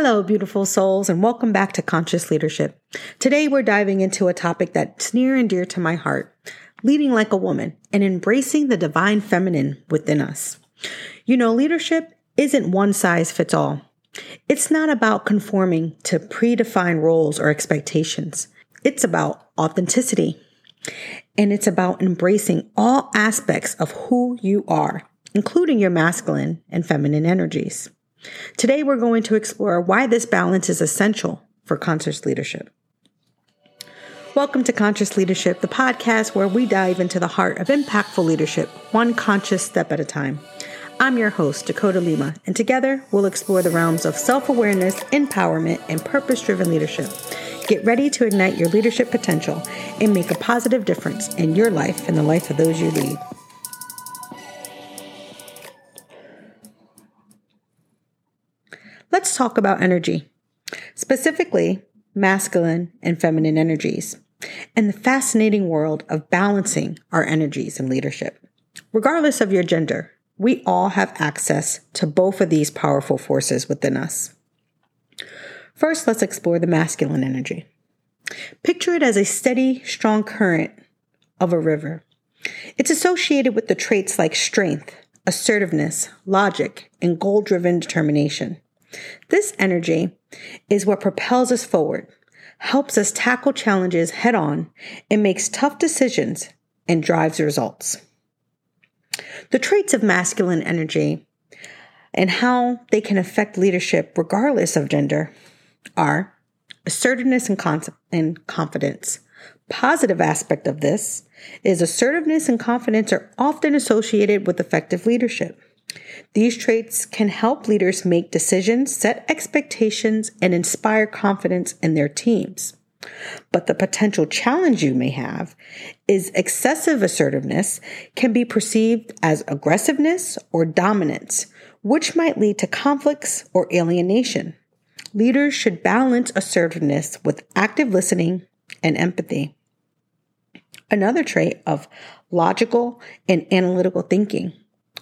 Hello, beautiful souls, and welcome back to Conscious Leadership. Today, we're diving into a topic that's near and dear to my heart leading like a woman and embracing the divine feminine within us. You know, leadership isn't one size fits all. It's not about conforming to predefined roles or expectations. It's about authenticity. And it's about embracing all aspects of who you are, including your masculine and feminine energies. Today, we're going to explore why this balance is essential for conscious leadership. Welcome to Conscious Leadership, the podcast where we dive into the heart of impactful leadership, one conscious step at a time. I'm your host, Dakota Lima, and together we'll explore the realms of self awareness, empowerment, and purpose driven leadership. Get ready to ignite your leadership potential and make a positive difference in your life and the life of those you lead. Talk about energy, specifically masculine and feminine energies, and the fascinating world of balancing our energies in leadership. Regardless of your gender, we all have access to both of these powerful forces within us. First, let's explore the masculine energy. Picture it as a steady, strong current of a river. It's associated with the traits like strength, assertiveness, logic, and goal driven determination. This energy is what propels us forward, helps us tackle challenges head on, and makes tough decisions and drives results. The traits of masculine energy and how they can affect leadership regardless of gender are assertiveness and, con- and confidence. Positive aspect of this is assertiveness and confidence are often associated with effective leadership. These traits can help leaders make decisions, set expectations, and inspire confidence in their teams. But the potential challenge you may have is excessive assertiveness can be perceived as aggressiveness or dominance, which might lead to conflicts or alienation. Leaders should balance assertiveness with active listening and empathy. Another trait of logical and analytical thinking.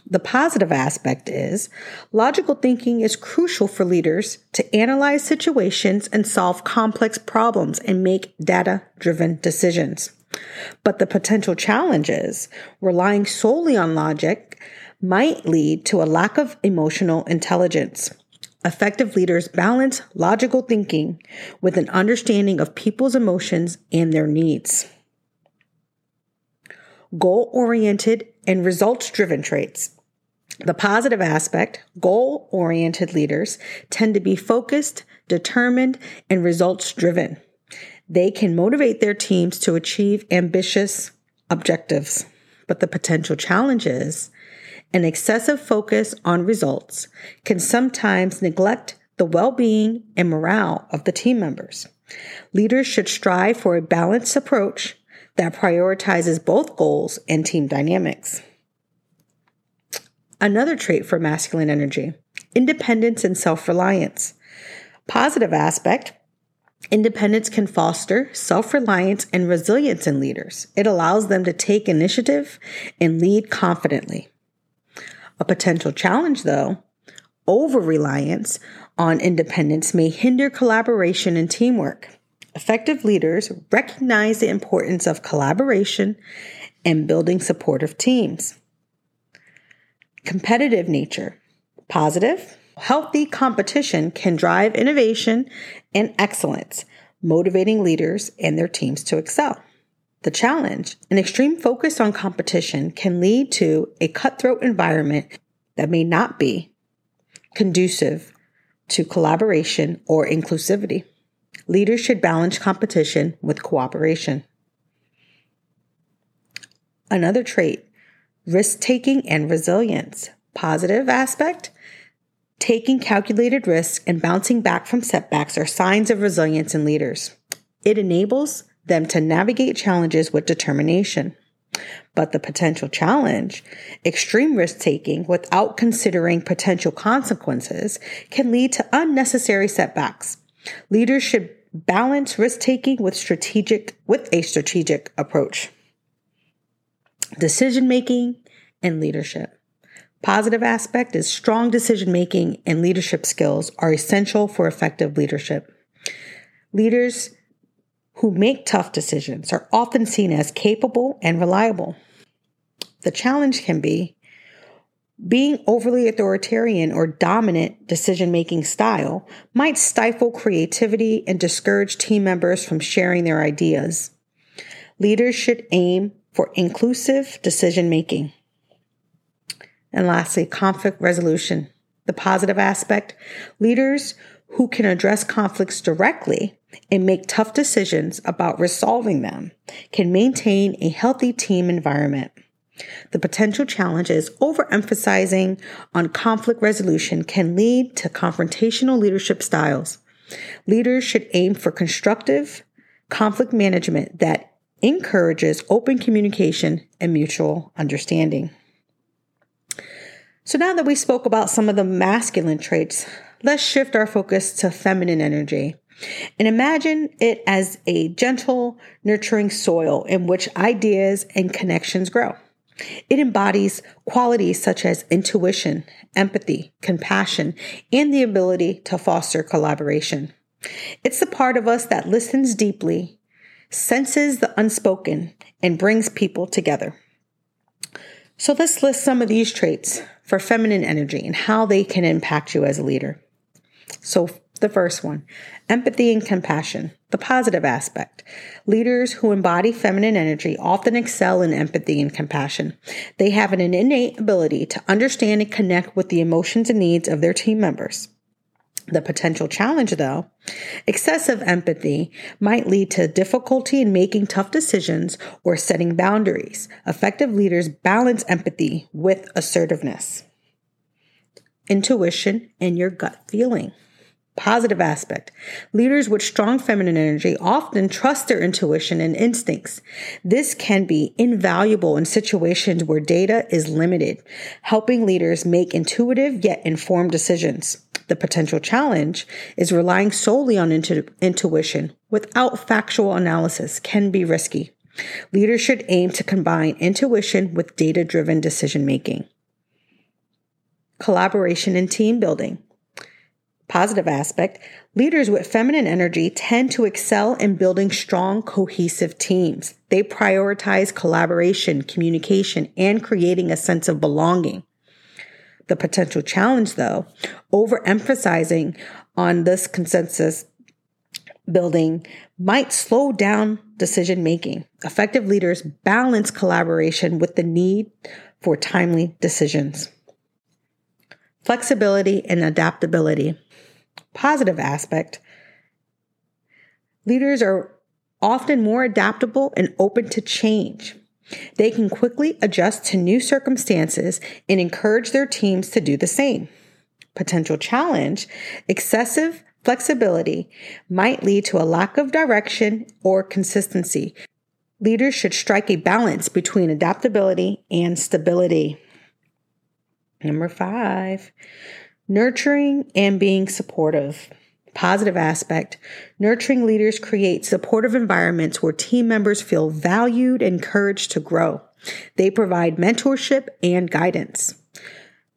The positive aspect is logical thinking is crucial for leaders to analyze situations and solve complex problems and make data driven decisions. But the potential challenge is relying solely on logic might lead to a lack of emotional intelligence. Effective leaders balance logical thinking with an understanding of people's emotions and their needs. Goal oriented and results driven traits. The positive aspect, goal oriented leaders tend to be focused, determined, and results driven. They can motivate their teams to achieve ambitious objectives. But the potential challenge is an excessive focus on results can sometimes neglect the well being and morale of the team members. Leaders should strive for a balanced approach that prioritizes both goals and team dynamics. Another trait for masculine energy independence and self reliance. Positive aspect independence can foster self reliance and resilience in leaders. It allows them to take initiative and lead confidently. A potential challenge, though, over reliance on independence may hinder collaboration and teamwork. Effective leaders recognize the importance of collaboration and building supportive teams. Competitive nature. Positive. Healthy competition can drive innovation and excellence, motivating leaders and their teams to excel. The challenge, an extreme focus on competition can lead to a cutthroat environment that may not be conducive to collaboration or inclusivity. Leaders should balance competition with cooperation. Another trait risk taking and resilience. Positive aspect taking calculated risks and bouncing back from setbacks are signs of resilience in leaders. It enables them to navigate challenges with determination. But the potential challenge, extreme risk taking without considering potential consequences, can lead to unnecessary setbacks. Leaders should balance risk taking with strategic with a strategic approach decision making, and leadership. Positive aspect is strong decision making and leadership skills are essential for effective leadership. Leaders who make tough decisions are often seen as capable and reliable. The challenge can be being overly authoritarian or dominant decision making style might stifle creativity and discourage team members from sharing their ideas. Leaders should aim for inclusive decision making. And lastly, conflict resolution. The positive aspect leaders who can address conflicts directly and make tough decisions about resolving them can maintain a healthy team environment. The potential challenge challenges overemphasizing on conflict resolution can lead to confrontational leadership styles. Leaders should aim for constructive conflict management that encourages open communication and mutual understanding. So now that we spoke about some of the masculine traits, let's shift our focus to feminine energy. And imagine it as a gentle, nurturing soil in which ideas and connections grow. It embodies qualities such as intuition, empathy, compassion, and the ability to foster collaboration. It's the part of us that listens deeply, senses the unspoken, and brings people together. So let's list some of these traits for feminine energy and how they can impact you as a leader. So, the first one empathy and compassion, the positive aspect. Leaders who embody feminine energy often excel in empathy and compassion. They have an innate ability to understand and connect with the emotions and needs of their team members. The potential challenge, though, excessive empathy might lead to difficulty in making tough decisions or setting boundaries. Effective leaders balance empathy with assertiveness, intuition, and your gut feeling. Positive aspect. Leaders with strong feminine energy often trust their intuition and instincts. This can be invaluable in situations where data is limited, helping leaders make intuitive yet informed decisions. The potential challenge is relying solely on intu- intuition without factual analysis can be risky. Leaders should aim to combine intuition with data driven decision making. Collaboration and team building. Positive aspect leaders with feminine energy tend to excel in building strong, cohesive teams. They prioritize collaboration, communication, and creating a sense of belonging. The potential challenge, though, overemphasizing on this consensus building might slow down decision making. Effective leaders balance collaboration with the need for timely decisions. Flexibility and adaptability positive aspect, leaders are often more adaptable and open to change. They can quickly adjust to new circumstances and encourage their teams to do the same. Potential challenge excessive flexibility might lead to a lack of direction or consistency. Leaders should strike a balance between adaptability and stability. Number five, Nurturing and being supportive. Positive aspect. Nurturing leaders create supportive environments where team members feel valued and encouraged to grow. They provide mentorship and guidance.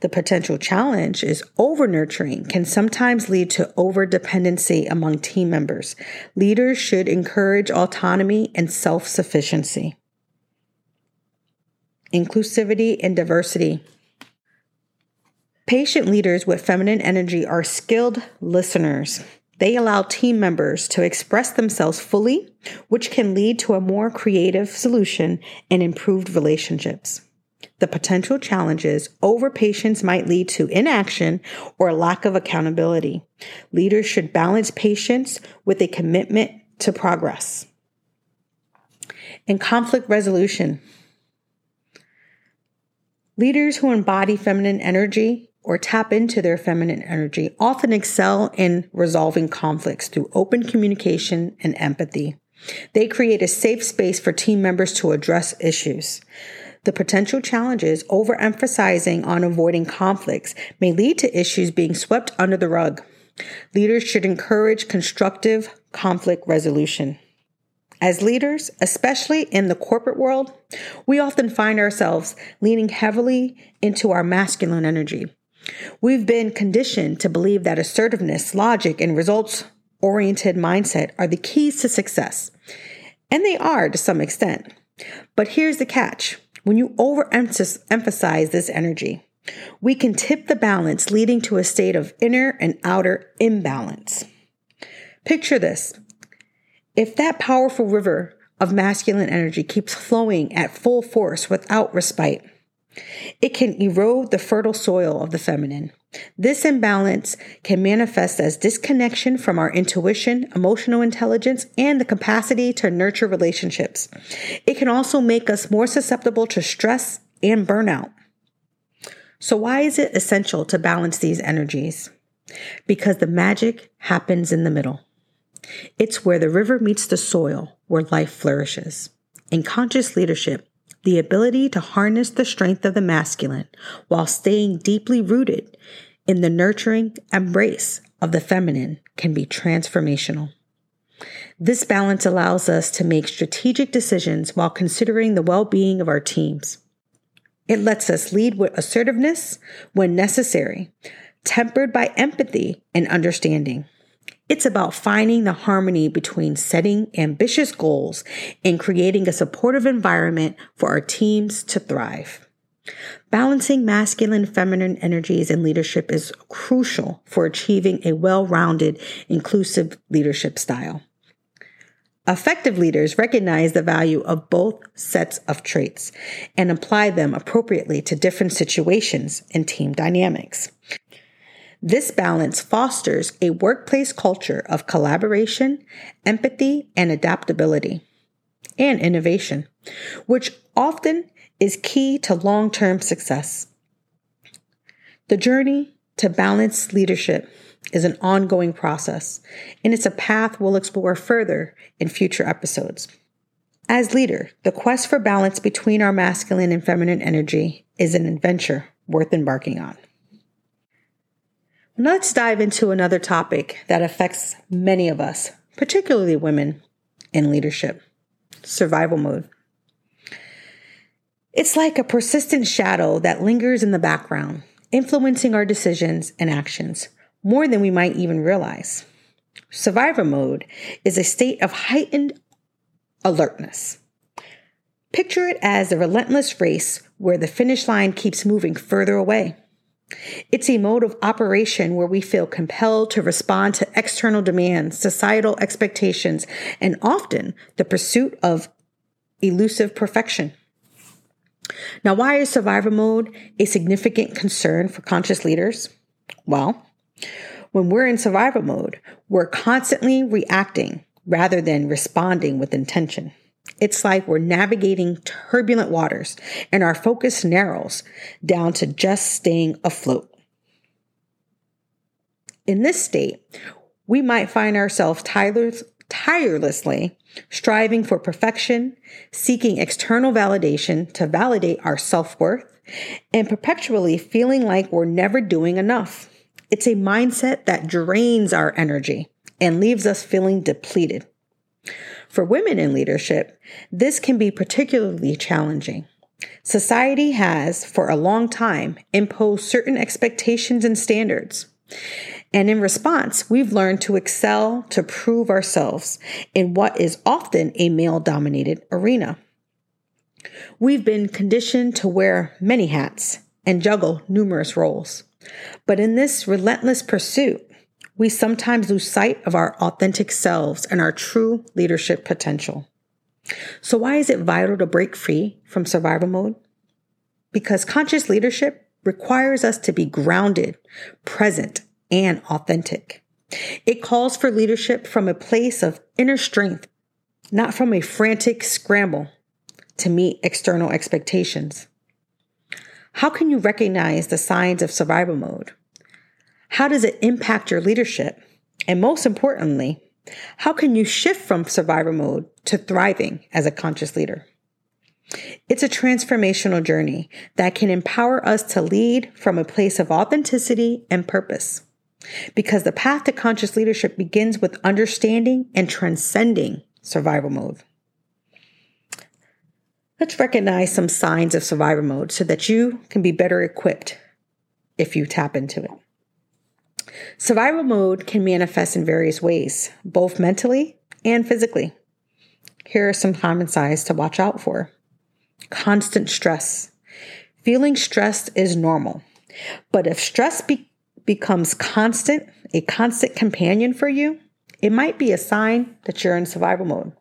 The potential challenge is over nurturing can sometimes lead to over dependency among team members. Leaders should encourage autonomy and self sufficiency. Inclusivity and diversity. Patient leaders with feminine energy are skilled listeners. They allow team members to express themselves fully, which can lead to a more creative solution and improved relationships. The potential challenges over patience might lead to inaction or lack of accountability. Leaders should balance patience with a commitment to progress. In conflict resolution, leaders who embody feminine energy or tap into their feminine energy often excel in resolving conflicts through open communication and empathy. They create a safe space for team members to address issues. The potential challenges overemphasizing on avoiding conflicts may lead to issues being swept under the rug. Leaders should encourage constructive conflict resolution. As leaders, especially in the corporate world, we often find ourselves leaning heavily into our masculine energy. We've been conditioned to believe that assertiveness, logic, and results oriented mindset are the keys to success. And they are to some extent. But here's the catch when you overemphasize this energy, we can tip the balance, leading to a state of inner and outer imbalance. Picture this if that powerful river of masculine energy keeps flowing at full force without respite, it can erode the fertile soil of the feminine. This imbalance can manifest as disconnection from our intuition, emotional intelligence, and the capacity to nurture relationships. It can also make us more susceptible to stress and burnout. So, why is it essential to balance these energies? Because the magic happens in the middle. It's where the river meets the soil where life flourishes. In conscious leadership, the ability to harness the strength of the masculine while staying deeply rooted in the nurturing embrace of the feminine can be transformational. This balance allows us to make strategic decisions while considering the well being of our teams. It lets us lead with assertiveness when necessary, tempered by empathy and understanding. It's about finding the harmony between setting ambitious goals and creating a supportive environment for our teams to thrive. Balancing masculine feminine energies in leadership is crucial for achieving a well rounded, inclusive leadership style. Effective leaders recognize the value of both sets of traits and apply them appropriately to different situations and team dynamics. This balance fosters a workplace culture of collaboration, empathy, and adaptability, and innovation, which often is key to long term success. The journey to balanced leadership is an ongoing process, and it's a path we'll explore further in future episodes. As leader, the quest for balance between our masculine and feminine energy is an adventure worth embarking on. Let's dive into another topic that affects many of us, particularly women in leadership survival mode. It's like a persistent shadow that lingers in the background, influencing our decisions and actions more than we might even realize. Survivor mode is a state of heightened alertness. Picture it as a relentless race where the finish line keeps moving further away. It's a mode of operation where we feel compelled to respond to external demands, societal expectations, and often the pursuit of elusive perfection. Now, why is survivor mode a significant concern for conscious leaders? Well, when we're in survival mode, we're constantly reacting rather than responding with intention. It's like we're navigating turbulent waters and our focus narrows down to just staying afloat. In this state, we might find ourselves tirelessly striving for perfection, seeking external validation to validate our self worth, and perpetually feeling like we're never doing enough. It's a mindset that drains our energy and leaves us feeling depleted. For women in leadership, this can be particularly challenging. Society has, for a long time, imposed certain expectations and standards. And in response, we've learned to excel to prove ourselves in what is often a male dominated arena. We've been conditioned to wear many hats and juggle numerous roles. But in this relentless pursuit, we sometimes lose sight of our authentic selves and our true leadership potential. So, why is it vital to break free from survival mode? Because conscious leadership requires us to be grounded, present, and authentic. It calls for leadership from a place of inner strength, not from a frantic scramble to meet external expectations. How can you recognize the signs of survival mode? How does it impact your leadership? And most importantly, how can you shift from survivor mode to thriving as a conscious leader? It's a transformational journey that can empower us to lead from a place of authenticity and purpose. Because the path to conscious leadership begins with understanding and transcending survival mode. Let's recognize some signs of survivor mode so that you can be better equipped if you tap into it. Survival mode can manifest in various ways, both mentally and physically. Here are some common signs to watch out for constant stress. Feeling stressed is normal, but if stress be- becomes constant, a constant companion for you, it might be a sign that you're in survival mode.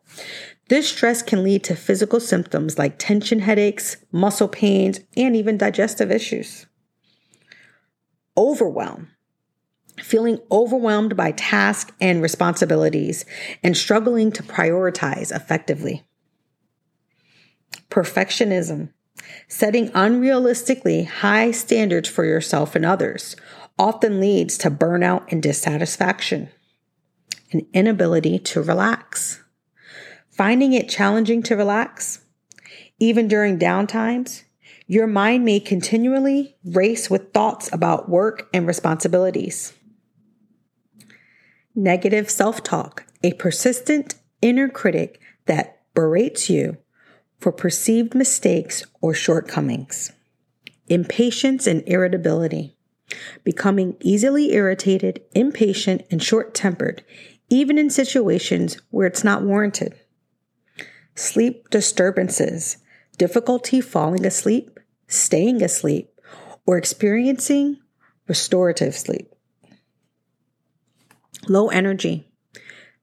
This stress can lead to physical symptoms like tension headaches, muscle pains, and even digestive issues. Overwhelm. Feeling overwhelmed by tasks and responsibilities and struggling to prioritize effectively. Perfectionism. Setting unrealistically high standards for yourself and others often leads to burnout and dissatisfaction. An inability to relax. Finding it challenging to relax, even during downtimes, your mind may continually race with thoughts about work and responsibilities. Negative self talk, a persistent inner critic that berates you for perceived mistakes or shortcomings. Impatience and irritability, becoming easily irritated, impatient, and short tempered, even in situations where it's not warranted. Sleep disturbances, difficulty falling asleep, staying asleep, or experiencing restorative sleep. Low energy,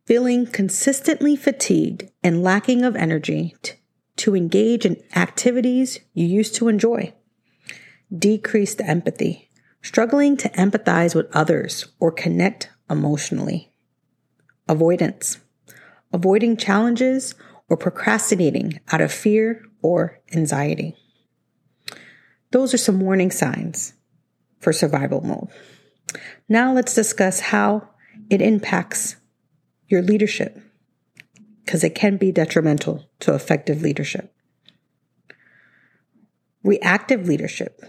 feeling consistently fatigued and lacking of energy t- to engage in activities you used to enjoy. Decreased empathy, struggling to empathize with others or connect emotionally. Avoidance, avoiding challenges or procrastinating out of fear or anxiety. Those are some warning signs for survival mode. Now let's discuss how it impacts your leadership because it can be detrimental to effective leadership. Reactive leadership.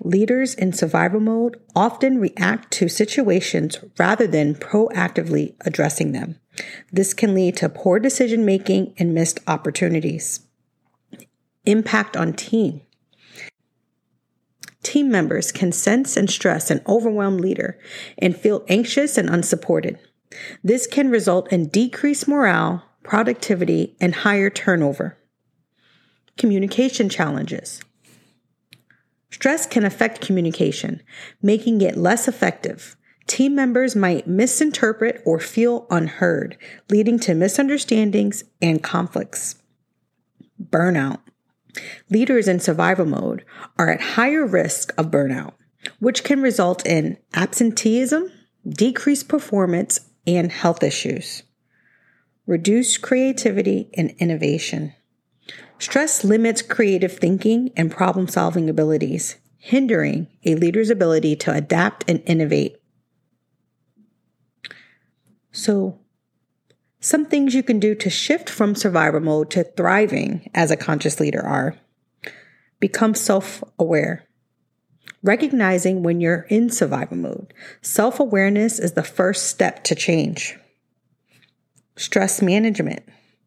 Leaders in survival mode often react to situations rather than proactively addressing them. This can lead to poor decision making and missed opportunities. Impact on team. Team members can sense and stress an overwhelmed leader and feel anxious and unsupported. This can result in decreased morale, productivity, and higher turnover. Communication challenges. Stress can affect communication, making it less effective. Team members might misinterpret or feel unheard, leading to misunderstandings and conflicts. Burnout. Leaders in survival mode are at higher risk of burnout, which can result in absenteeism, decreased performance, and health issues. Reduced creativity and innovation. Stress limits creative thinking and problem solving abilities, hindering a leader's ability to adapt and innovate. So, some things you can do to shift from survivor mode to thriving as a conscious leader are become self aware. Recognizing when you're in survival mode. Self awareness is the first step to change. Stress management.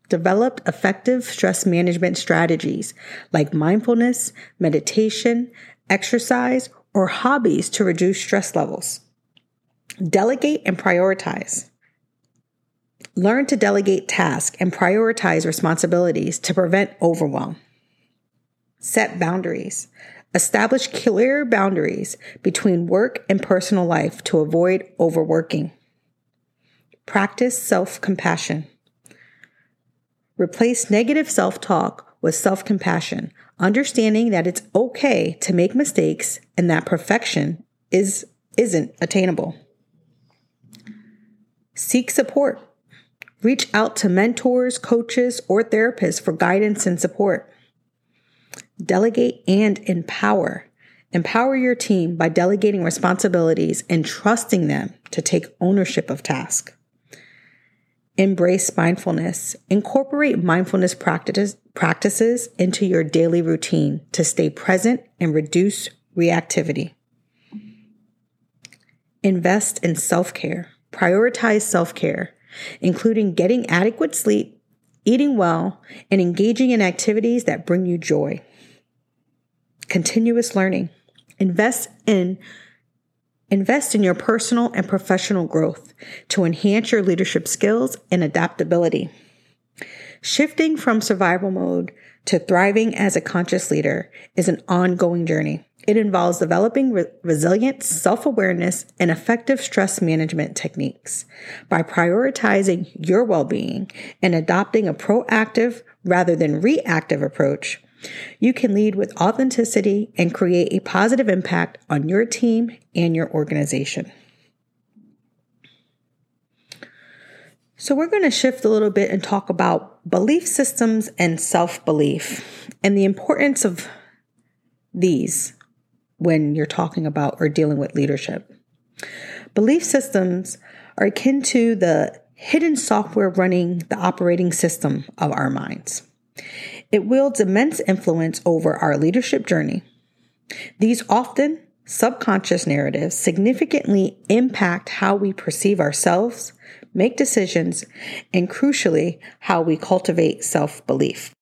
Develop effective stress management strategies like mindfulness, meditation, exercise, or hobbies to reduce stress levels. Delegate and prioritize. Learn to delegate tasks and prioritize responsibilities to prevent overwhelm. Set boundaries. Establish clear boundaries between work and personal life to avoid overworking. Practice self compassion. Replace negative self talk with self compassion, understanding that it's okay to make mistakes and that perfection is, isn't attainable. Seek support. Reach out to mentors, coaches, or therapists for guidance and support. Delegate and empower. Empower your team by delegating responsibilities and trusting them to take ownership of tasks. Embrace mindfulness. Incorporate mindfulness practices, into your daily routine to stay present and reduce reactivity. Invest in self care. Prioritize self care including getting adequate sleep eating well, and engaging in activities that bring you joy. Continuous learning. Invest in Invest in your personal and professional growth to enhance your leadership skills and adaptability. Shifting from survival mode to thriving as a conscious leader is an ongoing journey. It involves developing re- resilience, self awareness, and effective stress management techniques. By prioritizing your well being and adopting a proactive rather than reactive approach, you can lead with authenticity and create a positive impact on your team and your organization. So, we're going to shift a little bit and talk about belief systems and self belief and the importance of these when you're talking about or dealing with leadership. Belief systems are akin to the hidden software running the operating system of our minds. It wields immense influence over our leadership journey. These often subconscious narratives significantly impact how we perceive ourselves, make decisions, and crucially, how we cultivate self belief.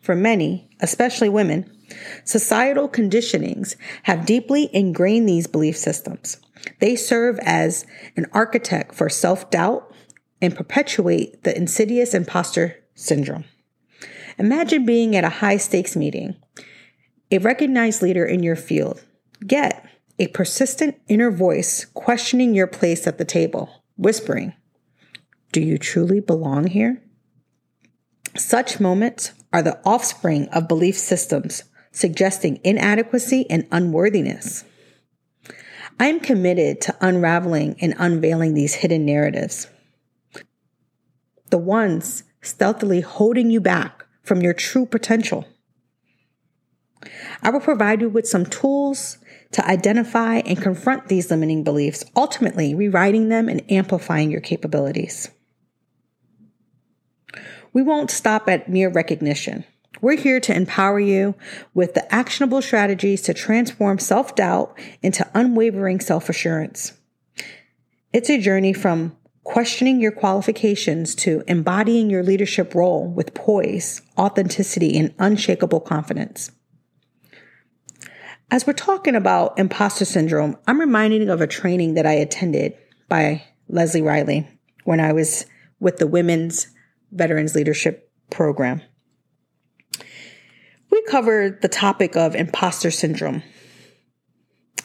For many, especially women, societal conditionings have deeply ingrained these belief systems. They serve as an architect for self doubt and perpetuate the insidious imposter syndrome. Imagine being at a high stakes meeting, a recognized leader in your field, Get a persistent inner voice questioning your place at the table, whispering, Do you truly belong here? Such moments are the offspring of belief systems suggesting inadequacy and unworthiness. I am committed to unraveling and unveiling these hidden narratives. The ones stealthily holding you back from your true potential. I will provide you with some tools to identify and confront these limiting beliefs, ultimately rewriting them and amplifying your capabilities. We won't stop at mere recognition. We're here to empower you with the actionable strategies to transform self doubt into unwavering self assurance. It's a journey from questioning your qualifications to embodying your leadership role with poise, authenticity, and unshakable confidence. As we're talking about imposter syndrome, I'm reminded of a training that I attended by Leslie Riley when I was with the Women's Veterans Leadership Program. We covered the topic of imposter syndrome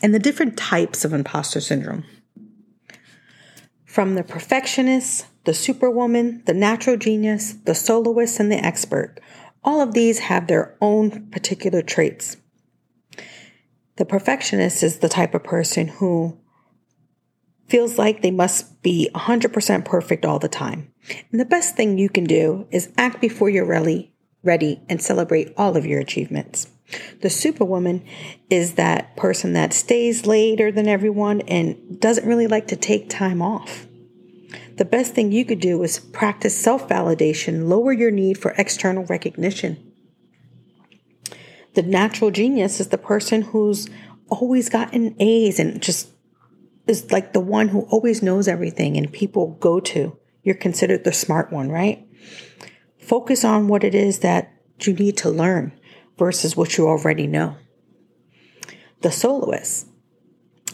and the different types of imposter syndrome. From the perfectionist, the superwoman, the natural genius, the soloist, and the expert, all of these have their own particular traits. The perfectionist is the type of person who feels like they must be 100% perfect all the time. And the best thing you can do is act before you're really ready and celebrate all of your achievements. The superwoman is that person that stays later than everyone and doesn't really like to take time off. The best thing you could do is practice self validation, lower your need for external recognition. The natural genius is the person who's always gotten A's and just is like the one who always knows everything and people go to. You're considered the smart one, right? Focus on what it is that you need to learn versus what you already know. The soloist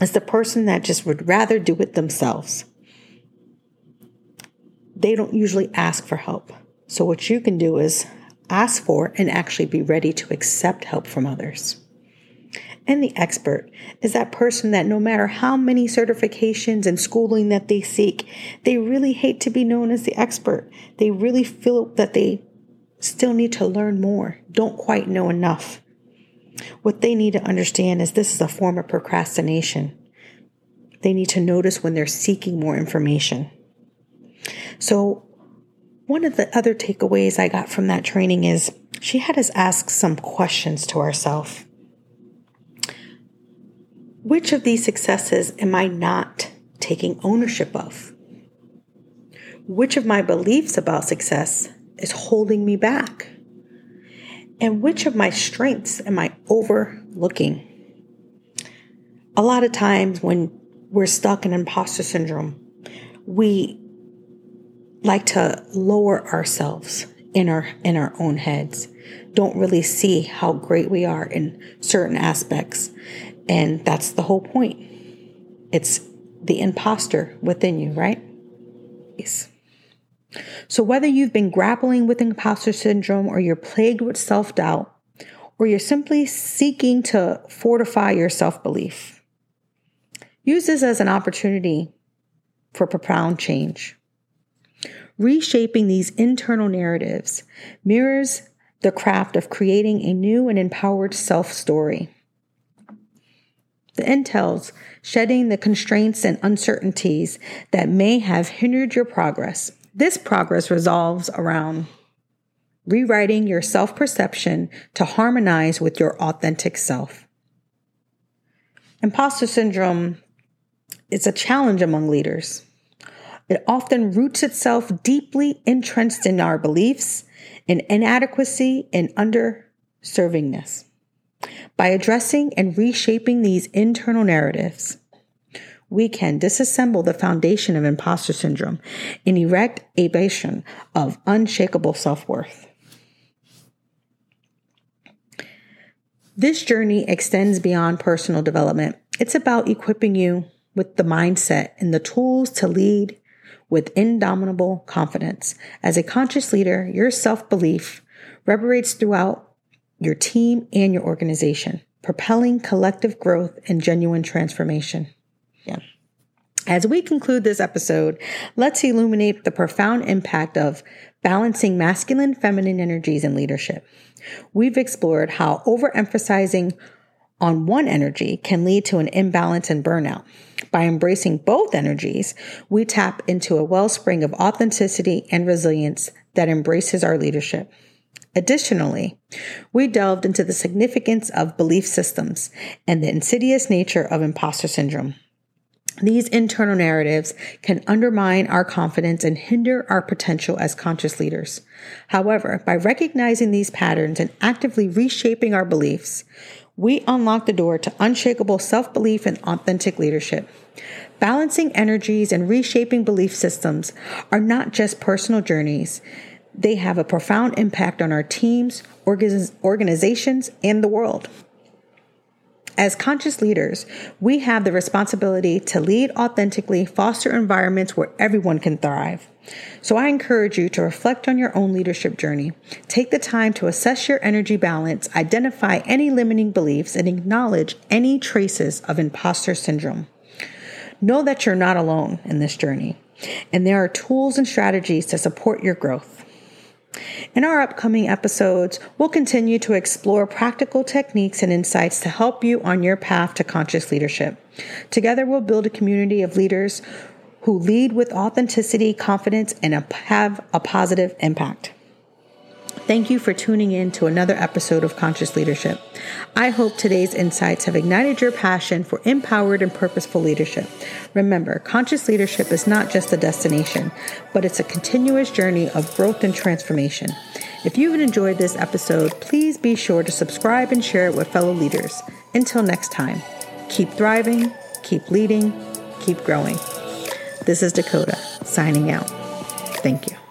is the person that just would rather do it themselves. They don't usually ask for help. So, what you can do is ask for, and actually be ready to accept help from others. And the expert is that person that no matter how many certifications and schooling that they seek, they really hate to be known as the expert. They really feel that they still need to learn more, don't quite know enough. What they need to understand is this is a form of procrastination. They need to notice when they're seeking more information. So, one of the other takeaways I got from that training is she had us ask some questions to ourselves. Which of these successes am I not taking ownership of? Which of my beliefs about success is holding me back? And which of my strengths am I overlooking? A lot of times when we're stuck in imposter syndrome, we like to lower ourselves in our in our own heads don't really see how great we are in certain aspects and that's the whole point it's the imposter within you right yes. so whether you've been grappling with imposter syndrome or you're plagued with self-doubt or you're simply seeking to fortify your self-belief use this as an opportunity for profound change Reshaping these internal narratives mirrors the craft of creating a new and empowered self story. The intels, shedding the constraints and uncertainties that may have hindered your progress. This progress resolves around rewriting your self perception to harmonize with your authentic self. Imposter syndrome is a challenge among leaders. It often roots itself deeply entrenched in our beliefs, in inadequacy, and underservingness. By addressing and reshaping these internal narratives, we can disassemble the foundation of imposter syndrome and erect a bastion of unshakable self worth. This journey extends beyond personal development. It's about equipping you with the mindset and the tools to lead with indomitable confidence. As a conscious leader, your self belief reverberates throughout your team and your organization, propelling collective growth and genuine transformation. Yeah. As we conclude this episode, let's illuminate the profound impact of balancing masculine feminine energies in leadership. We've explored how overemphasizing on one energy can lead to an imbalance and burnout. By embracing both energies, we tap into a wellspring of authenticity and resilience that embraces our leadership. Additionally, we delved into the significance of belief systems and the insidious nature of imposter syndrome. These internal narratives can undermine our confidence and hinder our potential as conscious leaders. However, by recognizing these patterns and actively reshaping our beliefs, we unlock the door to unshakable self belief and authentic leadership. Balancing energies and reshaping belief systems are not just personal journeys, they have a profound impact on our teams, organizations, and the world. As conscious leaders, we have the responsibility to lead authentically, foster environments where everyone can thrive. So I encourage you to reflect on your own leadership journey. Take the time to assess your energy balance, identify any limiting beliefs, and acknowledge any traces of imposter syndrome. Know that you're not alone in this journey, and there are tools and strategies to support your growth. In our upcoming episodes, we'll continue to explore practical techniques and insights to help you on your path to conscious leadership. Together, we'll build a community of leaders who lead with authenticity, confidence, and have a positive impact. Thank you for tuning in to another episode of Conscious Leadership. I hope today's insights have ignited your passion for empowered and purposeful leadership. Remember, conscious leadership is not just a destination, but it's a continuous journey of growth and transformation. If you've enjoyed this episode, please be sure to subscribe and share it with fellow leaders. Until next time, keep thriving, keep leading, keep growing. This is Dakota signing out. Thank you.